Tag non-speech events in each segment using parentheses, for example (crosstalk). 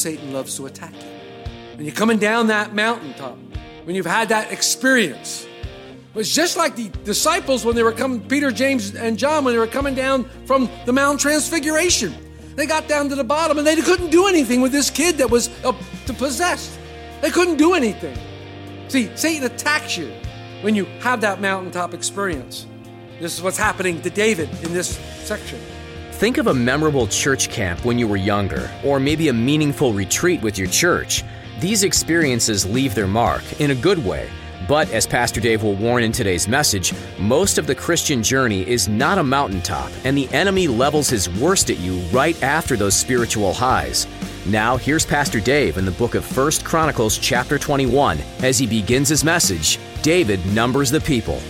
Satan loves to attack you. When you're coming down that mountaintop, when you've had that experience. It was just like the disciples when they were coming, Peter, James, and John, when they were coming down from the Mount Transfiguration. They got down to the bottom and they couldn't do anything with this kid that was uh, possessed. They couldn't do anything. See, Satan attacks you when you have that mountaintop experience. This is what's happening to David in this section. Think of a memorable church camp when you were younger, or maybe a meaningful retreat with your church. These experiences leave their mark in a good way. But as Pastor Dave will warn in today's message, most of the Christian journey is not a mountaintop, and the enemy levels his worst at you right after those spiritual highs. Now, here's Pastor Dave in the book of 1 Chronicles, chapter 21. As he begins his message, David numbers the people.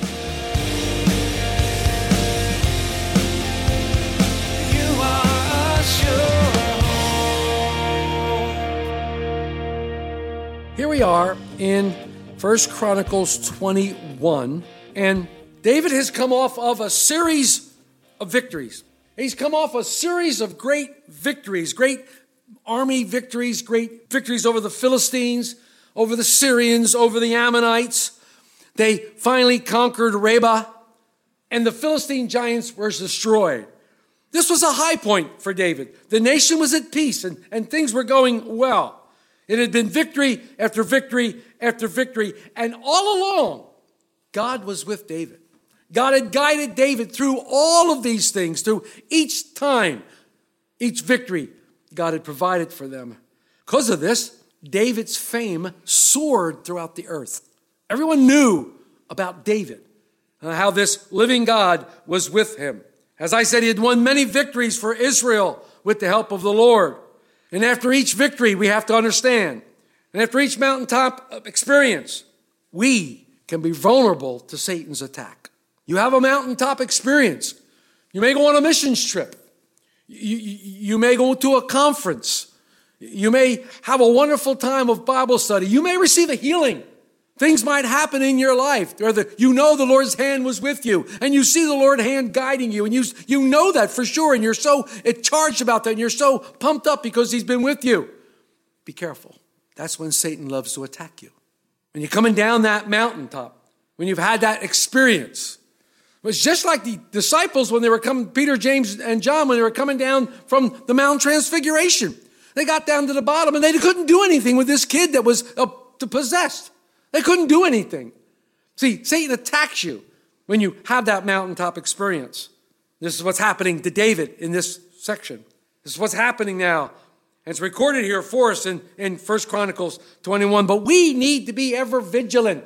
Here we are in First Chronicles 21, and David has come off of a series of victories. He's come off a series of great victories, great army victories, great victories over the Philistines, over the Syrians, over the Ammonites. They finally conquered Rabbah, and the Philistine giants were destroyed. This was a high point for David. The nation was at peace and, and things were going well. It had been victory after victory after victory. And all along, God was with David. God had guided David through all of these things, through each time, each victory God had provided for them. Because of this, David's fame soared throughout the earth. Everyone knew about David, uh, how this living God was with him. As I said, he had won many victories for Israel with the help of the Lord. And after each victory, we have to understand, and after each mountaintop experience, we can be vulnerable to Satan's attack. You have a mountaintop experience. You may go on a missions trip. You, you, may go to a conference. You may have a wonderful time of Bible study. You may receive a healing. Things might happen in your life where the, you know the Lord's hand was with you and you see the Lord's hand guiding you and you, you know that for sure and you're so charged about that and you're so pumped up because He's been with you. Be careful. That's when Satan loves to attack you. When you're coming down that mountaintop, when you've had that experience. It was just like the disciples when they were coming, Peter, James, and John, when they were coming down from the Mount Transfiguration. They got down to the bottom and they couldn't do anything with this kid that was uh, possessed. They couldn't do anything. See, Satan attacks you when you have that mountaintop experience. This is what's happening to David in this section. This is what's happening now. And it's recorded here for us in, in 1 Chronicles 21. But we need to be ever vigilant.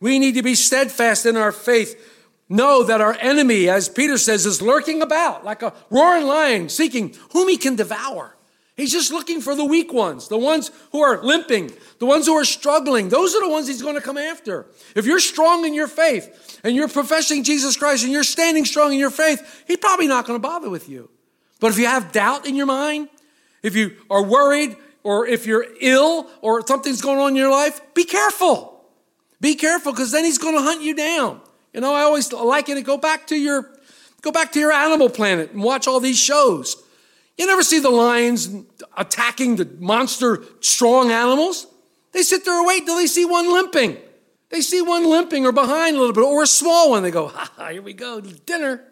We need to be steadfast in our faith. Know that our enemy, as Peter says, is lurking about like a roaring lion, seeking whom he can devour. He's just looking for the weak ones, the ones who are limping, the ones who are struggling. Those are the ones he's going to come after. If you're strong in your faith and you're professing Jesus Christ and you're standing strong in your faith, he's probably not going to bother with you. But if you have doubt in your mind, if you are worried, or if you're ill, or something's going on in your life, be careful. Be careful because then he's going to hunt you down. You know, I always liken it. Go back to your, go back to your Animal Planet and watch all these shows. You never see the lions attacking the monster strong animals. They sit there and wait till they see one limping. They see one limping or behind a little bit or a small one. They go, ha, ha here we go, dinner.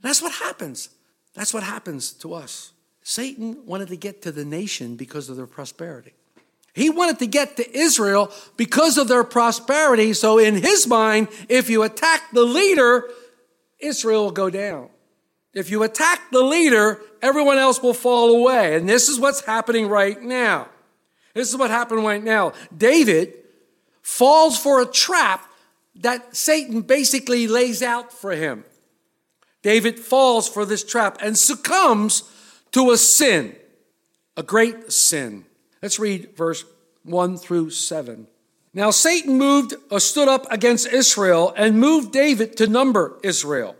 That's what happens. That's what happens to us. Satan wanted to get to the nation because of their prosperity. He wanted to get to Israel because of their prosperity. So, in his mind, if you attack the leader, Israel will go down. If you attack the leader, everyone else will fall away. And this is what's happening right now. This is what happened right now. David falls for a trap that Satan basically lays out for him. David falls for this trap and succumbs to a sin, a great sin. Let's read verse 1 through 7. Now Satan moved or stood up against Israel and moved David to number Israel.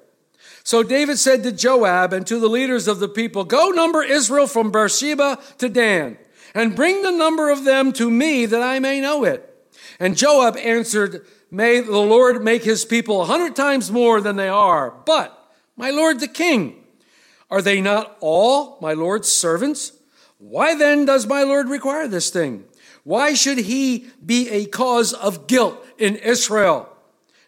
So David said to Joab and to the leaders of the people, Go number Israel from Beersheba to Dan, and bring the number of them to me that I may know it. And Joab answered, May the Lord make his people a hundred times more than they are. But, my lord the king, are they not all my lord's servants? Why then does my lord require this thing? Why should he be a cause of guilt in Israel?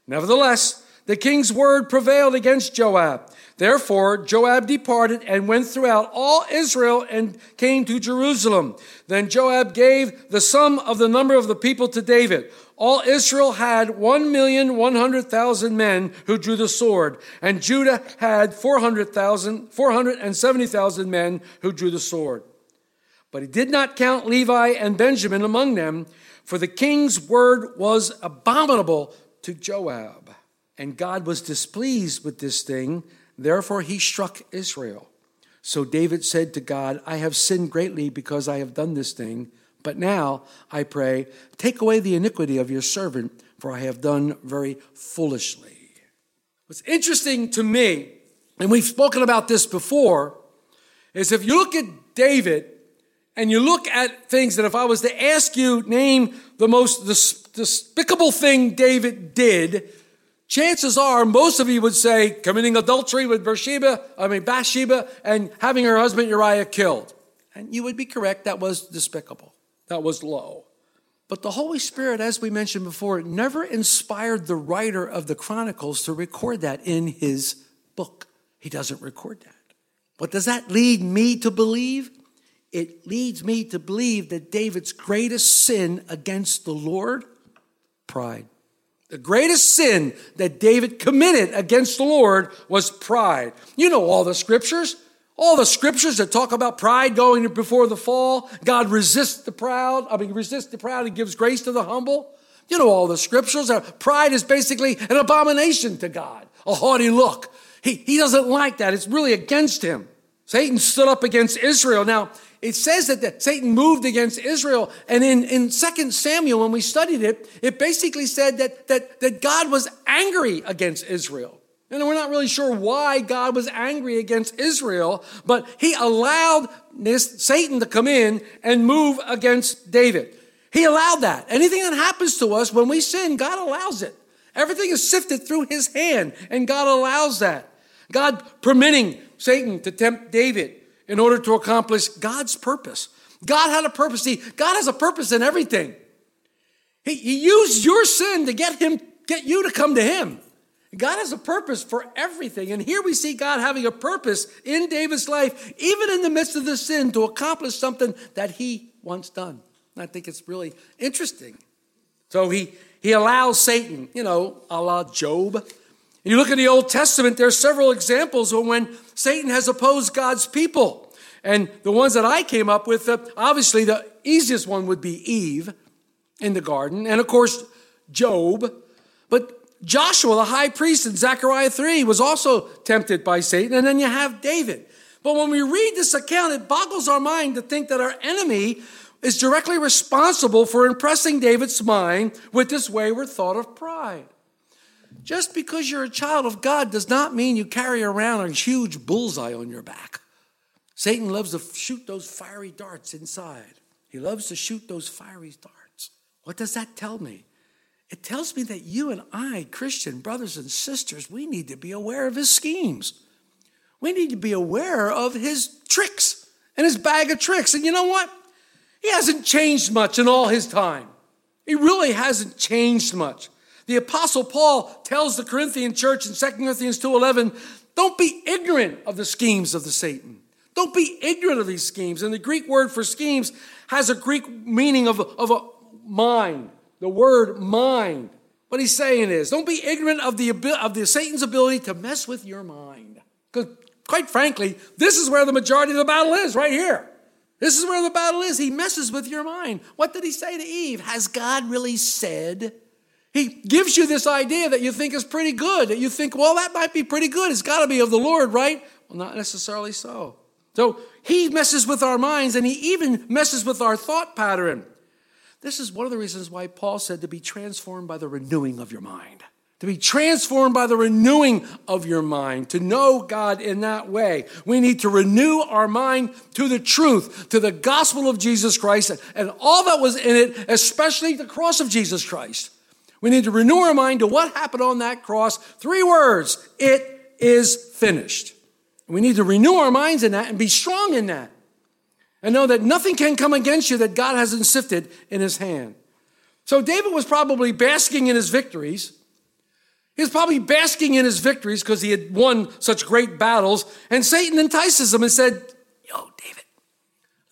Nevertheless, the king's word prevailed against Joab. Therefore, Joab departed and went throughout all Israel and came to Jerusalem. Then Joab gave the sum of the number of the people to David. All Israel had 1,100,000 men who drew the sword, and Judah had 400,000, 470,000 men who drew the sword. But he did not count Levi and Benjamin among them, for the king's word was abominable to Joab. And God was displeased with this thing, therefore he struck Israel. So David said to God, I have sinned greatly because I have done this thing. But now, I pray, take away the iniquity of your servant, for I have done very foolishly. What's interesting to me, and we've spoken about this before, is if you look at David and you look at things that if I was to ask you, name the most despicable thing David did, chances are most of you would say committing adultery with Bathsheba, I mean Bathsheba, and having her husband Uriah killed. And you would be correct, that was despicable. That was low. But the Holy Spirit, as we mentioned before, never inspired the writer of the Chronicles to record that in his book. He doesn't record that. What does that lead me to believe? It leads me to believe that David's greatest sin against the Lord, pride. The greatest sin that David committed against the Lord was pride. You know all the scriptures. All the scriptures that talk about pride going before the fall. God resists the proud. I mean, resists the proud and gives grace to the humble. You know all the scriptures. Uh, Pride is basically an abomination to God, a haughty look. He, he doesn't like that. It's really against him. Satan stood up against Israel. Now, it says that the, Satan moved against Israel. And in, in 2 Samuel, when we studied it, it basically said that, that, that God was angry against Israel. And we're not really sure why God was angry against Israel, but he allowed this Satan to come in and move against David. He allowed that. Anything that happens to us when we sin, God allows it. Everything is sifted through his hand, and God allows that. God permitting Satan to tempt David in order to accomplish God's purpose. God had a purpose. See, God has a purpose in everything. He, he used your sin to get him, get you to come to him. God has a purpose for everything. And here we see God having a purpose in David's life, even in the midst of the sin, to accomplish something that he wants done. And I think it's really interesting. So he, he allows Satan, you know, a la Job. You look at the Old Testament, there are several examples of when Satan has opposed God's people. And the ones that I came up with, uh, obviously the easiest one would be Eve in the garden, and of course, Job. But Joshua, the high priest in Zechariah 3, was also tempted by Satan. And then you have David. But when we read this account, it boggles our mind to think that our enemy is directly responsible for impressing David's mind with this wayward thought of pride. Just because you're a child of God does not mean you carry around a huge bullseye on your back. Satan loves to shoot those fiery darts inside. He loves to shoot those fiery darts. What does that tell me? It tells me that you and I, Christian brothers and sisters, we need to be aware of his schemes. We need to be aware of his tricks and his bag of tricks. And you know what? He hasn't changed much in all his time. He really hasn't changed much. The apostle Paul tells the Corinthian church in 2 Corinthians 2:11, don't be ignorant of the schemes of the Satan. Don't be ignorant of these schemes. And the Greek word for schemes has a Greek meaning of, of a mind the word mind. What he's saying is, don't be ignorant of the, of the Satan's ability to mess with your mind. Because quite frankly, this is where the majority of the battle is, right here. This is where the battle is. He messes with your mind. What did he say to Eve? Has God really said? He gives you this idea that you think is pretty good, that you think, well, that might be pretty good. It's got to be of the Lord, right? Well, not necessarily so. So he messes with our minds and he even messes with our thought pattern. This is one of the reasons why Paul said to be transformed by the renewing of your mind. To be transformed by the renewing of your mind, to know God in that way. We need to renew our mind to the truth, to the gospel of Jesus Christ, and all that was in it, especially the cross of Jesus Christ. We need to renew our mind to what happened on that cross. Three words it is finished. We need to renew our minds in that and be strong in that. And know that nothing can come against you that God hasn't sifted in his hand. So David was probably basking in his victories. He was probably basking in his victories because he had won such great battles. And Satan entices him and said, Yo, David,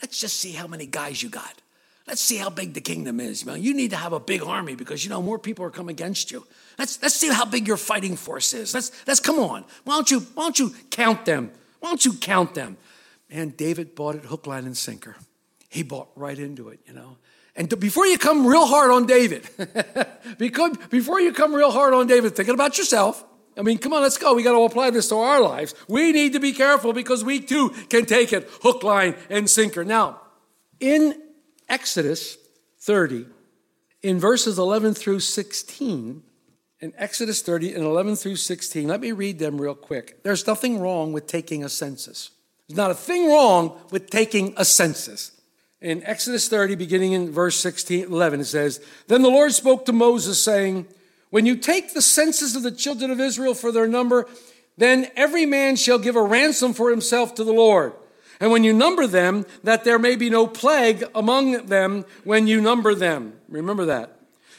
let's just see how many guys you got. Let's see how big the kingdom is. Man. You need to have a big army because you know more people are coming against you. Let's, let's see how big your fighting force is. Let's, let's come on. Why don't you why don't you count them? Why don't you count them? And David bought it hook, line, and sinker. He bought right into it, you know. And before you come real hard on David, (laughs) before you come real hard on David, thinking about yourself. I mean, come on, let's go. We got to apply this to our lives. We need to be careful because we too can take it hook, line, and sinker. Now, in Exodus 30, in verses 11 through 16, in Exodus 30 and 11 through 16, let me read them real quick. There's nothing wrong with taking a census. There's not a thing wrong with taking a census. In Exodus 30, beginning in verse 16, 11, it says, Then the Lord spoke to Moses, saying, When you take the census of the children of Israel for their number, then every man shall give a ransom for himself to the Lord. And when you number them, that there may be no plague among them when you number them. Remember that.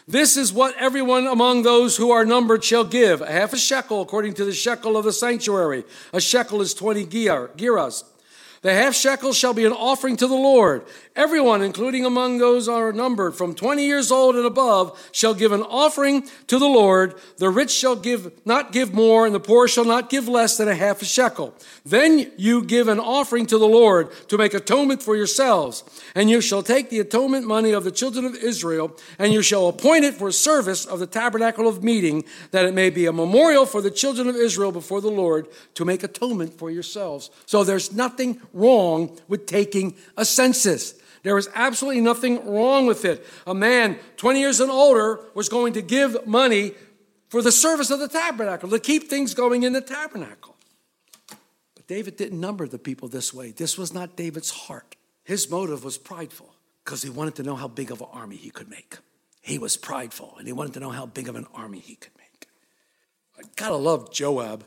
This is what everyone among those who are numbered shall give a half a shekel according to the shekel of the sanctuary. A shekel is 20 gerahs. The half shekel shall be an offering to the Lord. Everyone, including among those are numbered from 20 years old and above, shall give an offering to the Lord. The rich shall give, not give more, and the poor shall not give less than a half a shekel. Then you give an offering to the Lord to make atonement for yourselves. And you shall take the atonement money of the children of Israel, and you shall appoint it for service of the tabernacle of meeting, that it may be a memorial for the children of Israel before the Lord to make atonement for yourselves. So there's nothing wrong with taking a census. There was absolutely nothing wrong with it. A man 20 years and older was going to give money for the service of the tabernacle, to keep things going in the tabernacle. But David didn't number the people this way. This was not David's heart. His motive was prideful because he wanted to know how big of an army he could make. He was prideful and he wanted to know how big of an army he could make. I gotta love Joab.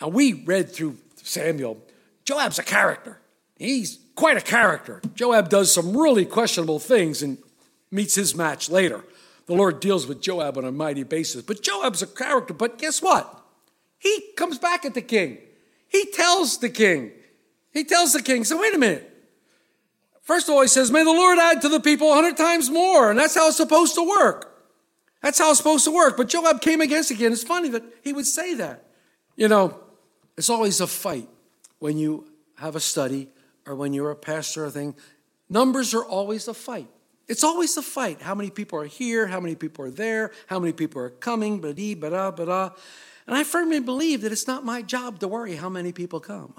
Now, we read through Samuel. Joab's a character. He's quite a character. Joab does some really questionable things and meets his match later. The Lord deals with Joab on a mighty basis. But Joab's a character. But guess what? He comes back at the king. He tells the king. He tells the king, so wait a minute. First of all, he says, May the Lord add to the people a hundred times more. And that's how it's supposed to work. That's how it's supposed to work. But Joab came against again. It's funny that he would say that. You know, it's always a fight when you have a study or when you're a pastor or thing. Numbers are always a fight. It's always a fight. How many people are here? How many people are there? How many people are coming? Ba-dee, ba-da, ba-da. And I firmly believe that it's not my job to worry how many people come.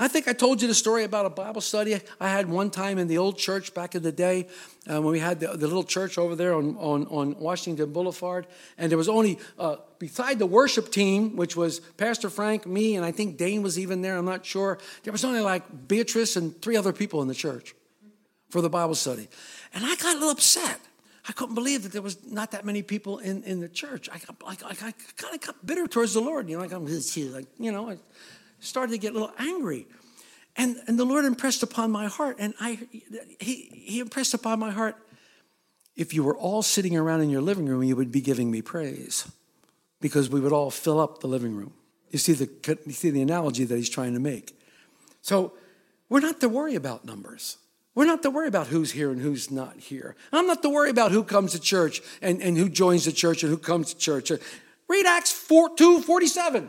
I think I told you the story about a Bible study I had one time in the old church back in the day uh, when we had the, the, little church over there on, on, on Washington Boulevard. And there was only, uh, beside the worship team, which was Pastor Frank, me, and I think Dane was even there, I'm not sure, there was only like Beatrice and three other people in the church for the Bible study. And I got a little upset. I couldn't believe that there was not that many people in, in the church. I, got, I, I, I kind of got bitter towards the Lord. You know, like I'm (laughs) like, you know, I started to get a little angry. And, and the Lord impressed upon my heart, and I, he, he impressed upon my heart, if you were all sitting around in your living room, you would be giving me praise because we would all fill up the living room. You see the, you see the analogy that he's trying to make. So we're not to worry about numbers. We're not to worry about who's here and who's not here. I'm not to worry about who comes to church and, and who joins the church and who comes to church. Read Acts 4, 2 47.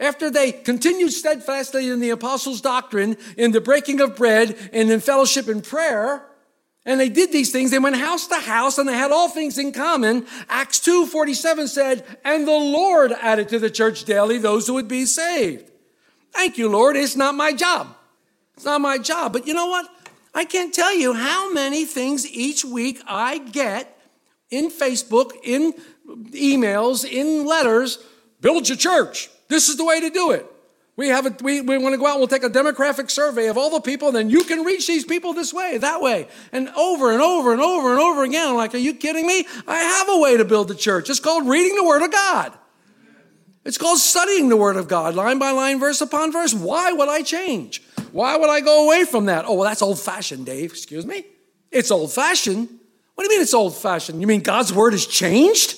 After they continued steadfastly in the apostles' doctrine, in the breaking of bread, and in fellowship and prayer, And they did these things. They went house to house and they had all things in common. Acts 2 47 said, And the Lord added to the church daily those who would be saved. Thank you, Lord. It's not my job. It's not my job. But you know what? I can't tell you how many things each week I get in Facebook, in emails, in letters. Build your church. This is the way to do it. We have a, we, we want to go out and we'll take a demographic survey of all the people, and then you can reach these people this way, that way, and over and over and over and over again. Like, are you kidding me? I have a way to build the church. It's called reading the Word of God. It's called studying the Word of God, line by line, verse upon verse. Why would I change? Why would I go away from that? Oh, well, that's old fashioned, Dave. Excuse me? It's old fashioned. What do you mean it's old fashioned? You mean God's Word has changed?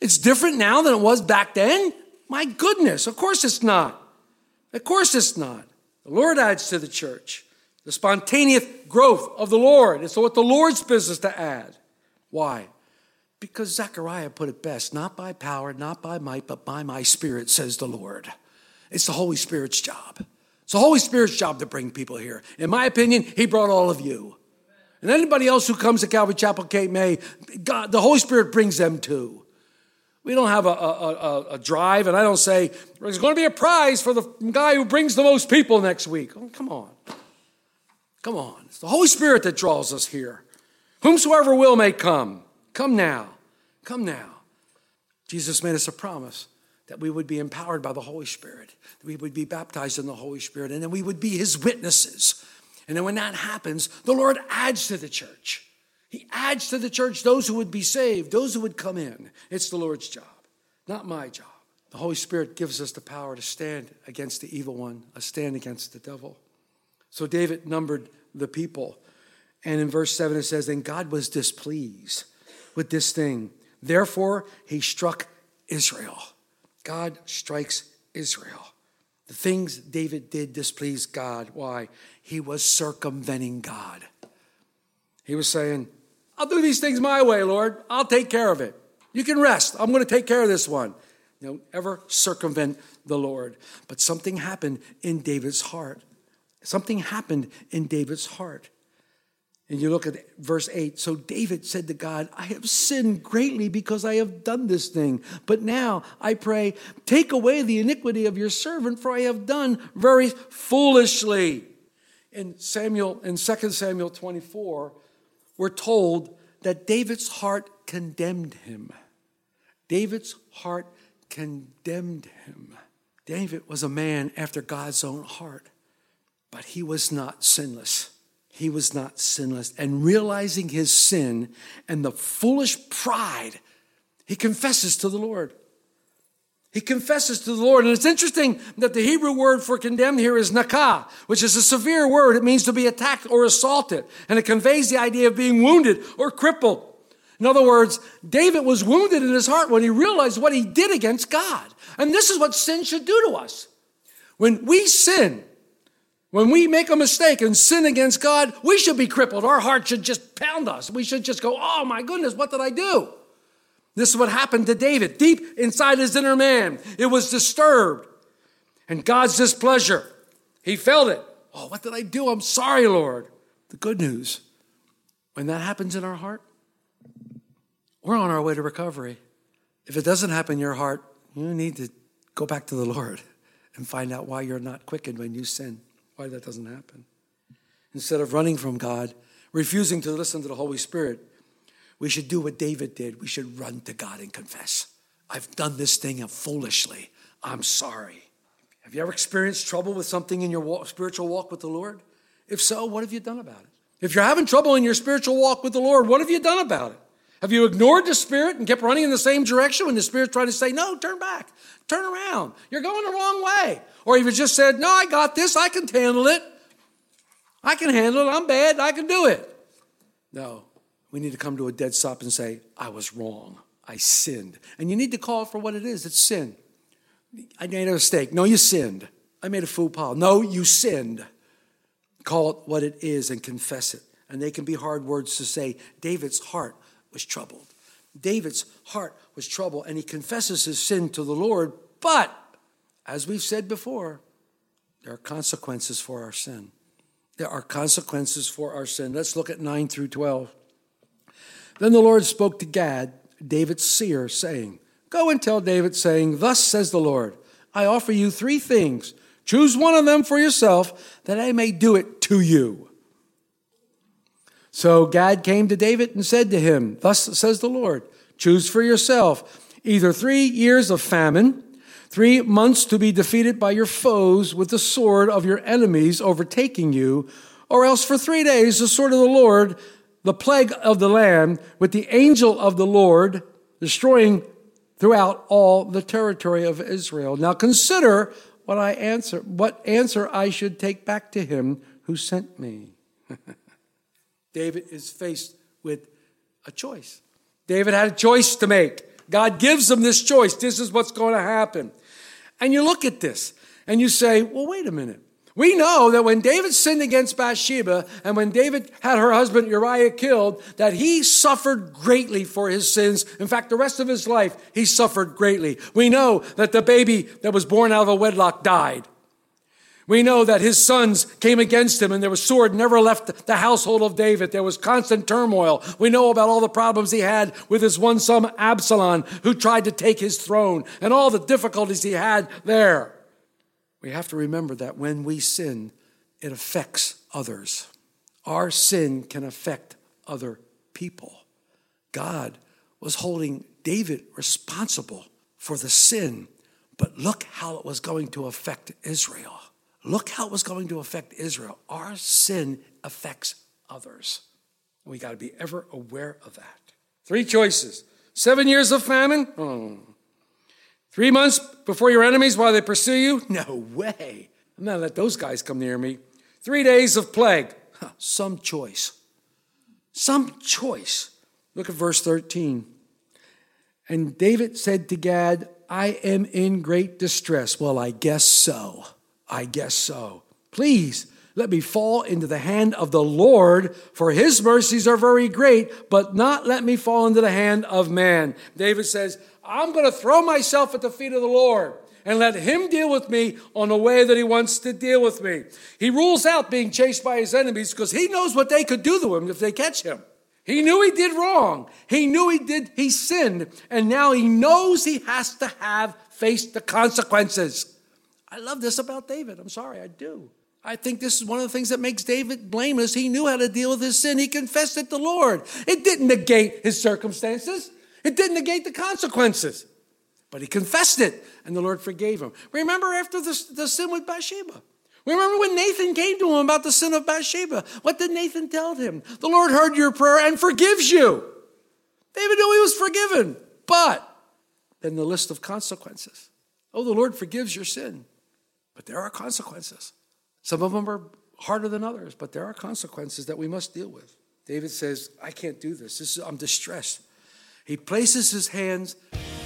It's different now than it was back then? My goodness, of course it's not. Of course it's not. The Lord adds to the church. The spontaneous growth of the Lord. It's what the Lord's business to add. Why? Because Zechariah put it best not by power, not by might, but by my spirit, says the Lord. It's the Holy Spirit's job. It's the Holy Spirit's job to bring people here. In my opinion, He brought all of you. And anybody else who comes to Calvary Chapel Cape May, God, the Holy Spirit brings them too. We don't have a, a, a, a, drive, and I don't say, there's going to be a prize for the guy who brings the most people next week. Oh, come on. Come on. It's the Holy Spirit that draws us here. Whomsoever will may come. Come now. Come now. Jesus made us a promise that we would be empowered by the Holy Spirit, that we would be baptized in the Holy Spirit, and then we would be his witnesses. And then when that happens, the Lord adds to the church. He adds to the church those who would be saved, those who would come in. It's the Lord's job, not my job. The Holy Spirit gives us the power to stand against the evil one, a stand against the devil. So David numbered the people. And in verse 7 it says, And God was displeased with this thing. Therefore, he struck Israel. God strikes Israel. The things David did displeased God. Why? He was circumventing God. He was saying, I'll do these things my way, Lord. I'll take care of it. You can rest. I'm going to take care of this one. Don't ever circumvent the Lord. But something happened in David's heart. Something happened in David's heart. And you look at verse 8. So David said to God, I have sinned greatly because I have done this thing. But now I pray, take away the iniquity of your servant, for I have done very foolishly. In Samuel, in 2 Samuel 24, we're told that David's heart condemned him. David's heart condemned him. David was a man after God's own heart, but he was not sinless. He was not sinless. And realizing his sin and the foolish pride, he confesses to the Lord. He confesses to the Lord. And it's interesting that the Hebrew word for condemned here is nakah, which is a severe word. It means to be attacked or assaulted. And it conveys the idea of being wounded or crippled. In other words, David was wounded in his heart when he realized what he did against God. And this is what sin should do to us. When we sin, when we make a mistake and sin against God, we should be crippled. Our heart should just pound us. We should just go, oh my goodness, what did I do? This is what happened to David. Deep inside his inner man, it was disturbed. And God's displeasure, he felt it. Oh, what did I do? I'm sorry, Lord. The good news, when that happens in our heart, we're on our way to recovery. If it doesn't happen in your heart, you need to go back to the Lord and find out why you're not quickened when you sin, why that doesn't happen. Instead of running from God, refusing to listen to the Holy Spirit, we should do what David did. We should run to God and confess. I've done this thing foolishly. I'm sorry. Have you ever experienced trouble with something in your walk, spiritual walk with the Lord? If so, what have you done about it? If you're having trouble in your spiritual walk with the Lord, what have you done about it? Have you ignored the Spirit and kept running in the same direction when the Spirit's trying to say, no, turn back, turn around, you're going the wrong way? Or you just said, no, I got this, I can handle it, I can handle it, I'm bad, I can do it? No, we need to come to a dead stop and say, I was wrong. I sinned. And you need to call for what it is it's sin. I made a mistake. No, you sinned. I made a faux pas. No, you sinned. Call it what it is and confess it. And they can be hard words to say. David's heart was troubled. David's heart was troubled, and he confesses his sin to the Lord. But, as we've said before, there are consequences for our sin. There are consequences for our sin. Let's look at 9 through 12. Then the Lord spoke to Gad, David's seer, saying, Go and tell David, saying, Thus says the Lord, I offer you three things. Choose one of them for yourself, that I may do it to you. So Gad came to David and said to him, Thus says the Lord, choose for yourself either three years of famine, three months to be defeated by your foes with the sword of your enemies overtaking you, or else for three days the sword of the Lord, the plague of the land, with the angel of the Lord destroying throughout all the territory of Israel. Now consider what I answer, what answer I should take back to him who sent me. (laughs) David is faced with a choice. David had a choice to make. God gives him this choice. This is what's going to happen. And you look at this and you say, well, wait a minute. We know that when David sinned against Bathsheba and when David had her husband Uriah killed, that he suffered greatly for his sins. In fact, the rest of his life, he suffered greatly. We know that the baby that was born out of a wedlock died. We know that his sons came against him and there was sword never left the household of David. There was constant turmoil. We know about all the problems he had with his one son Absalom who tried to take his throne and all the difficulties he had there. We have to remember that when we sin, it affects others. Our sin can affect other people. God was holding David responsible for the sin, but look how it was going to affect Israel. Look how it was going to affect Israel. Our sin affects others. We got to be ever aware of that. Three choices seven years of famine. Oh. Three months before your enemies while they pursue you? (laughs) No way. I'm not let those guys come near me. Three days of plague. Huh, some choice. Some choice. Look at verse 13. And David said to Gad, I am in great distress. Well, I guess so. I guess so. Please let me fall into the hand of the Lord, for his mercies are very great, but not let me fall into the hand of man. David says, I'm going to throw myself at the feet of the Lord and let him deal with me on the way that he wants to deal with me. He rules out being chased by his enemies because he knows what they could do to him if they catch him. He knew he did wrong. He knew he did, he sinned, and now he knows he has to have faced the consequences. I love this about David. I'm sorry, I do. I think this is one of the things that makes David blameless. He knew how to deal with his sin. He confessed it to the Lord. It didn't negate his circumstances. It didn't negate the consequences. But he confessed it, and the Lord forgave him. Remember after the, the sin with Bathsheba? Remember when Nathan came to him about the sin of Bathsheba? What did Nathan tell him? The Lord heard your prayer and forgives you. David knew he was forgiven, but then the list of consequences. Oh, the Lord forgives your sin, but there are consequences. Some of them are harder than others, but there are consequences that we must deal with. David says, I can't do this. this is, I'm distressed. He places his hands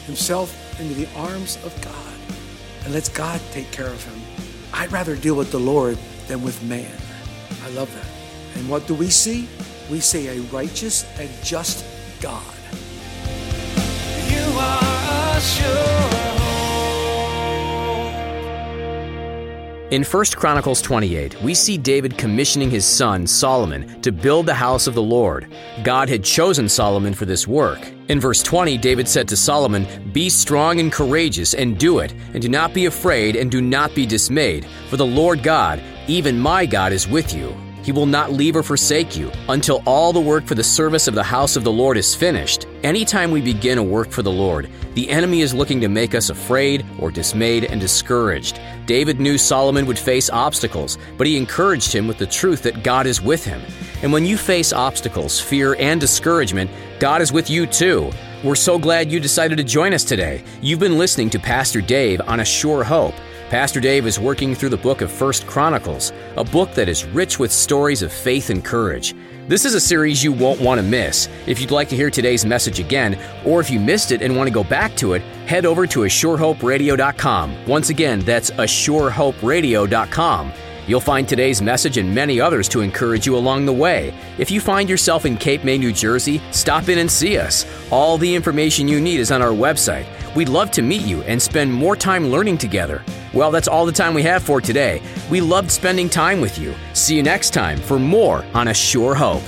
himself into the arms of God and lets God take care of him. I'd rather deal with the Lord than with man. I love that. And what do we see? We see a righteous and just God. You are a In 1 Chronicles 28, we see David commissioning his son Solomon to build the house of the Lord. God had chosen Solomon for this work. In verse 20, David said to Solomon, Be strong and courageous, and do it, and do not be afraid, and do not be dismayed, for the Lord God, even my God, is with you. He will not leave or forsake you until all the work for the service of the house of the Lord is finished. Anytime we begin a work for the Lord, the enemy is looking to make us afraid or dismayed and discouraged. David knew Solomon would face obstacles, but he encouraged him with the truth that God is with him. And when you face obstacles, fear, and discouragement, God is with you too. We're so glad you decided to join us today. You've been listening to Pastor Dave on A Sure Hope. Pastor Dave is working through the book of First Chronicles, a book that is rich with stories of faith and courage. This is a series you won't want to miss. If you'd like to hear today's message again, or if you missed it and want to go back to it, head over to ASureHopeRadio.com. Once again, that's ASureHopeRadio.com. You'll find today's message and many others to encourage you along the way. If you find yourself in Cape May, New Jersey, stop in and see us. All the information you need is on our website. We'd love to meet you and spend more time learning together. Well, that's all the time we have for today. We loved spending time with you. See you next time for more on A Sure Hope.